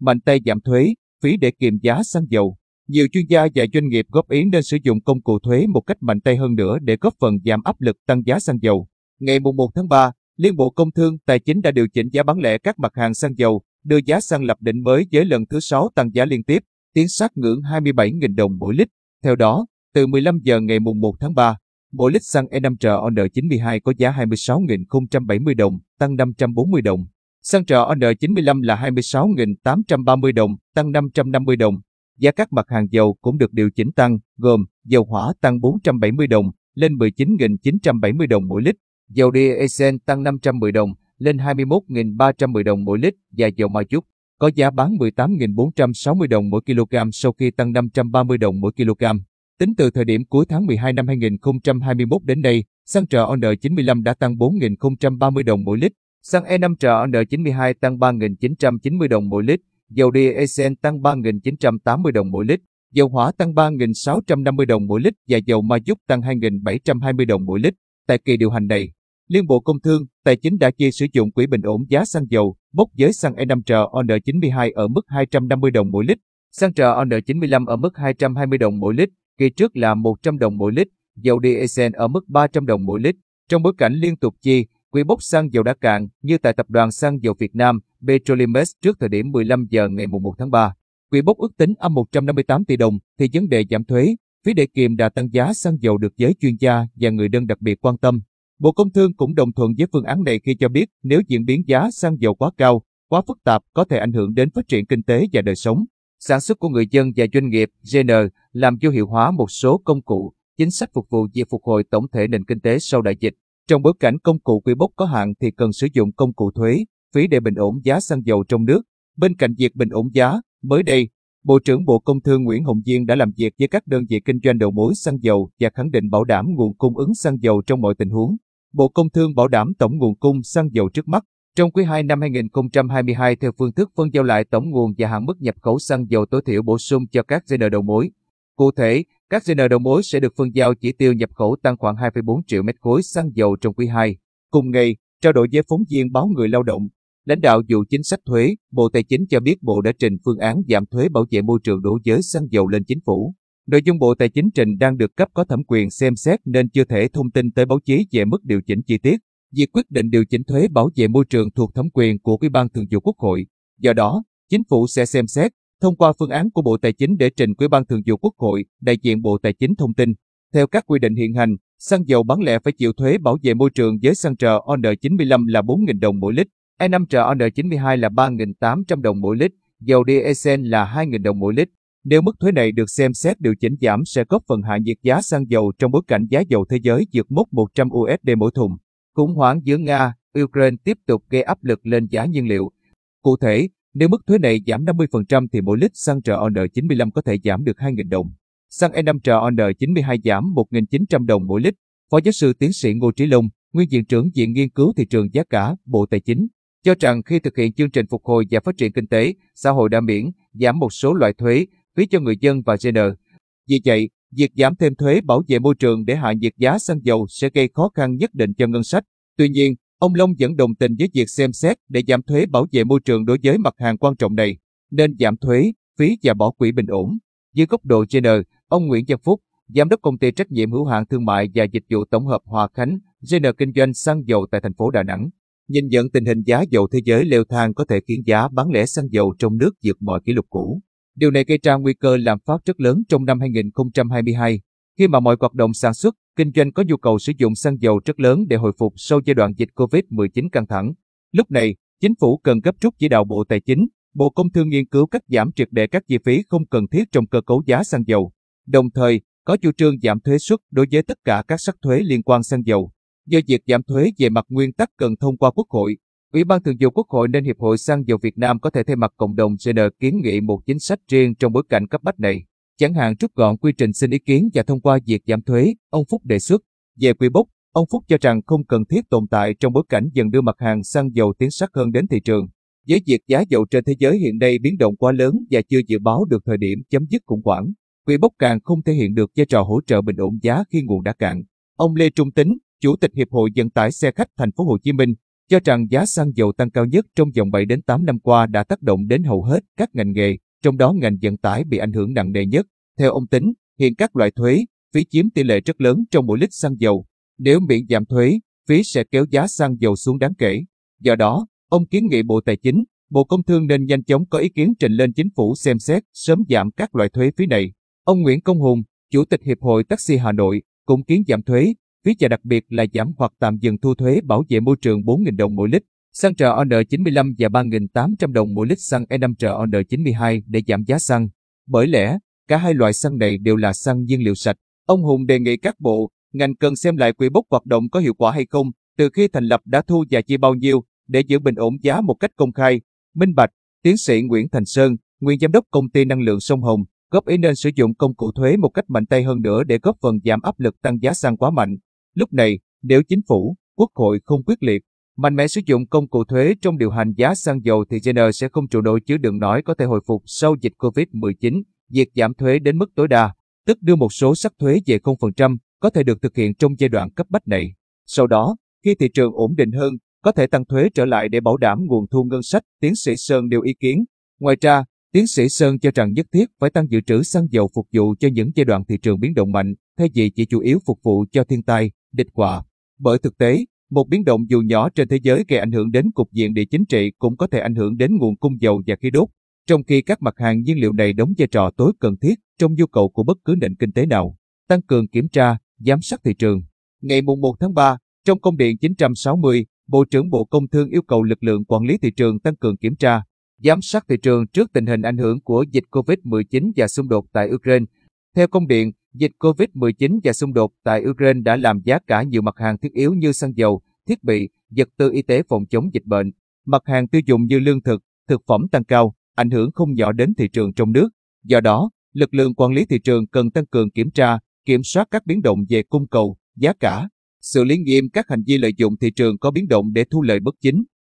mạnh tay giảm thuế, phí để kiềm giá xăng dầu. Nhiều chuyên gia và doanh nghiệp góp ý nên sử dụng công cụ thuế một cách mạnh tay hơn nữa để góp phần giảm áp lực tăng giá xăng dầu. Ngày 1 tháng 3, Liên Bộ Công Thương Tài chính đã điều chỉnh giá bán lẻ các mặt hàng xăng dầu, đưa giá xăng lập đỉnh mới với lần thứ 6 tăng giá liên tiếp, tiến sát ngưỡng 27.000 đồng mỗi lít. Theo đó, từ 15 giờ ngày 1 tháng 3, mỗi lít xăng E5 RON92 có giá 26.070 đồng, tăng 540 đồng. Xăng RON95 là 26.830 đồng, tăng 550 đồng. Giá các mặt hàng dầu cũng được điều chỉnh tăng, gồm dầu hỏa tăng 470 đồng, lên 19.970 đồng mỗi lít, dầu diesel tăng 510 đồng, lên 21.310 đồng mỗi lít và dầu ma chút có giá bán 18.460 đồng mỗi kg sau khi tăng 530 đồng mỗi kg. Tính từ thời điểm cuối tháng 12 năm 2021 đến nay, xăng RON95 đã tăng 4.030 đồng mỗi lít, xăng E5 RON92 tăng 3.990 đồng mỗi lít, dầu diesel tăng 3.980 đồng mỗi lít, dầu hỏa tăng 3.650 đồng mỗi lít và dầu ma giúp tăng 2.720 đồng mỗi lít. Tại kỳ điều hành này, Liên Bộ Công Thương, Tài chính đã chia sử dụng quỹ bình ổn giá xăng dầu, mốc giới xăng E5 RON92 ở mức 250 đồng mỗi lít, xăng RON95 ở mức 220 đồng mỗi lít, kỳ trước là 100 đồng mỗi lít, dầu diesel ở mức 300 đồng mỗi lít. Trong bối cảnh liên tục chi, quỹ bốc xăng dầu đã cạn, như tại Tập đoàn Xăng dầu Việt Nam, Petrolimex trước thời điểm 15 giờ ngày 1 tháng 3. Quỹ bốc ước tính âm 158 tỷ đồng, thì vấn đề giảm thuế, phí để kiềm đã tăng giá xăng dầu được giới chuyên gia và người dân đặc biệt quan tâm. Bộ Công Thương cũng đồng thuận với phương án này khi cho biết nếu diễn biến giá xăng dầu quá cao, quá phức tạp có thể ảnh hưởng đến phát triển kinh tế và đời sống, sản xuất của người dân và doanh nghiệp GN làm vô hiệu hóa một số công cụ, chính sách phục vụ việc phục hồi tổng thể nền kinh tế sau đại dịch. Trong bối cảnh công cụ quy bốc có hạn thì cần sử dụng công cụ thuế, phí để bình ổn giá xăng dầu trong nước. Bên cạnh việc bình ổn giá, mới đây, Bộ trưởng Bộ Công Thương Nguyễn Hồng Diên đã làm việc với các đơn vị kinh doanh đầu mối xăng dầu và khẳng định bảo đảm nguồn cung ứng xăng dầu trong mọi tình huống. Bộ Công Thương bảo đảm tổng nguồn cung xăng dầu trước mắt. Trong quý 2 năm 2022 theo phương thức phân giao lại tổng nguồn và hạn mức nhập khẩu xăng dầu tối thiểu bổ sung cho các GN đầu mối. Cụ thể, các GN đầu mối sẽ được phân giao chỉ tiêu nhập khẩu tăng khoảng 2,4 triệu mét khối xăng dầu trong quý 2. Cùng ngày, trao đổi với phóng viên báo Người Lao động, lãnh đạo vụ chính sách thuế, Bộ Tài chính cho biết Bộ đã trình phương án giảm thuế bảo vệ môi trường đối với xăng dầu lên chính phủ. Nội dung Bộ Tài chính trình đang được cấp có thẩm quyền xem xét nên chưa thể thông tin tới báo chí về mức điều chỉnh chi tiết. Việc quyết định điều chỉnh thuế bảo vệ môi trường thuộc thẩm quyền của Ủy ban Thường vụ Quốc hội. Do đó, chính phủ sẽ xem xét, thông qua phương án của Bộ Tài chính để trình Ủy ban Thường vụ Quốc hội, đại diện Bộ Tài chính thông tin. Theo các quy định hiện hành, xăng dầu bán lẻ phải chịu thuế bảo vệ môi trường với xăng RON95 là 4.000 đồng mỗi lít, E5 RON92 là 3.800 đồng mỗi lít, dầu diesel là 2.000 đồng mỗi lít. Nếu mức thuế này được xem xét điều chỉnh giảm sẽ góp phần hạ nhiệt giá xăng dầu trong bối cảnh giá dầu thế giới vượt mốc 100 USD mỗi thùng. Khủng hoảng giữa Nga, Ukraine tiếp tục gây áp lực lên giá nhiên liệu. Cụ thể, nếu mức thuế này giảm 50% thì mỗi lít xăng RON95 có thể giảm được 2.000 đồng. Xăng E5 RON92 giảm 1.900 đồng mỗi lít. Phó giáo sư tiến sĩ Ngô Trí Long, nguyên viện trưởng Viện Nghiên cứu Thị trường Giá cả, Bộ Tài chính, cho rằng khi thực hiện chương trình phục hồi và phát triển kinh tế, xã hội đã miễn, giảm một số loại thuế, phí cho người dân và GN. Vì vậy, việc giảm thêm thuế bảo vệ môi trường để hạ nhiệt giá xăng dầu sẽ gây khó khăn nhất định cho ngân sách. Tuy nhiên, ông Long vẫn đồng tình với việc xem xét để giảm thuế bảo vệ môi trường đối với mặt hàng quan trọng này, nên giảm thuế, phí và bỏ quỹ bình ổn. Dưới góc độ GN, ông Nguyễn Văn Phúc, giám đốc công ty trách nhiệm hữu hạn thương mại và dịch vụ tổng hợp Hòa Khánh, GN kinh doanh xăng dầu tại thành phố Đà Nẵng, nhìn nhận tình hình giá dầu thế giới leo thang có thể khiến giá bán lẻ xăng dầu trong nước vượt mọi kỷ lục cũ. Điều này gây ra nguy cơ lạm phát rất lớn trong năm 2022, khi mà mọi hoạt động sản xuất, kinh doanh có nhu cầu sử dụng xăng dầu rất lớn để hồi phục sau giai đoạn dịch COVID-19 căng thẳng. Lúc này, chính phủ cần gấp rút chỉ đạo Bộ Tài chính, Bộ Công Thương nghiên cứu cách giảm triệt để các chi phí không cần thiết trong cơ cấu giá xăng dầu. Đồng thời, có chủ trương giảm thuế suất đối với tất cả các sắc thuế liên quan xăng dầu. Do việc giảm thuế về mặt nguyên tắc cần thông qua Quốc hội, Ủy ban Thường vụ Quốc hội nên Hiệp hội Xăng dầu Việt Nam có thể thay mặt cộng đồng CN kiến nghị một chính sách riêng trong bối cảnh cấp bách này. Chẳng hạn rút gọn quy trình xin ý kiến và thông qua việc giảm thuế, ông Phúc đề xuất. Về quy bốc, ông Phúc cho rằng không cần thiết tồn tại trong bối cảnh dần đưa mặt hàng xăng dầu tiến sát hơn đến thị trường. Với việc giá dầu trên thế giới hiện nay biến động quá lớn và chưa dự báo được thời điểm chấm dứt khủng hoảng, quỹ bốc càng không thể hiện được vai trò hỗ trợ bình ổn giá khi nguồn đã cạn. Ông Lê Trung Tính, Chủ tịch Hiệp hội Vận tải xe khách Thành phố Hồ Chí Minh, cho rằng giá xăng dầu tăng cao nhất trong vòng 7 đến 8 năm qua đã tác động đến hầu hết các ngành nghề, trong đó ngành vận tải bị ảnh hưởng nặng nề nhất. Theo ông Tính, hiện các loại thuế, phí chiếm tỷ lệ rất lớn trong mỗi lít xăng dầu. Nếu miễn giảm thuế, phí sẽ kéo giá xăng dầu xuống đáng kể. Do đó, ông kiến nghị Bộ Tài chính, Bộ Công Thương nên nhanh chóng có ý kiến trình lên chính phủ xem xét sớm giảm các loại thuế phí này. Ông Nguyễn Công Hùng, Chủ tịch Hiệp hội Taxi Hà Nội, cũng kiến giảm thuế, phí và đặc biệt là giảm hoặc tạm dừng thu thuế bảo vệ môi trường 4.000 đồng mỗi lít, xăng RON95 và 3.800 đồng mỗi lít xăng E5 RON92 để giảm giá xăng. Bởi lẽ, cả hai loại xăng này đều là xăng nhiên liệu sạch. Ông Hùng đề nghị các bộ, ngành cần xem lại quỹ bốc hoạt động có hiệu quả hay không, từ khi thành lập đã thu và chi bao nhiêu, để giữ bình ổn giá một cách công khai, minh bạch. Tiến sĩ Nguyễn Thành Sơn, nguyên giám đốc công ty năng lượng sông Hồng, góp ý nên sử dụng công cụ thuế một cách mạnh tay hơn nữa để góp phần giảm áp lực tăng giá xăng quá mạnh. Lúc này, nếu chính phủ, quốc hội không quyết liệt, mạnh mẽ sử dụng công cụ thuế trong điều hành giá xăng dầu thì GN sẽ không trụ nổi chứ đừng nói có thể hồi phục sau dịch Covid-19. Việc giảm thuế đến mức tối đa, tức đưa một số sắc thuế về 0%, có thể được thực hiện trong giai đoạn cấp bách này. Sau đó, khi thị trường ổn định hơn, có thể tăng thuế trở lại để bảo đảm nguồn thu ngân sách, tiến sĩ Sơn nêu ý kiến. Ngoài ra, tiến sĩ Sơn cho rằng nhất thiết phải tăng dự trữ xăng dầu phục vụ cho những giai đoạn thị trường biến động mạnh, thay vì chỉ chủ yếu phục vụ cho thiên tai, địch họa. Bởi thực tế, một biến động dù nhỏ trên thế giới gây ảnh hưởng đến cục diện địa chính trị cũng có thể ảnh hưởng đến nguồn cung dầu và khí đốt, trong khi các mặt hàng nhiên liệu này đóng vai trò tối cần thiết trong nhu cầu của bất cứ nền kinh tế nào. Tăng cường kiểm tra, giám sát thị trường. Ngày 1 tháng 3, trong công điện 960, Bộ trưởng Bộ Công Thương yêu cầu lực lượng quản lý thị trường tăng cường kiểm tra, giám sát thị trường trước tình hình ảnh hưởng của dịch COVID-19 và xung đột tại Ukraine. Theo công điện, dịch COVID-19 và xung đột tại Ukraine đã làm giá cả nhiều mặt hàng thiết yếu như xăng dầu, thiết bị, vật tư y tế phòng chống dịch bệnh. Mặt hàng tiêu dùng như lương thực, thực phẩm tăng cao, ảnh hưởng không nhỏ đến thị trường trong nước. Do đó, lực lượng quản lý thị trường cần tăng cường kiểm tra, kiểm soát các biến động về cung cầu, giá cả, xử lý nghiêm các hành vi lợi dụng thị trường có biến động để thu lợi bất chính.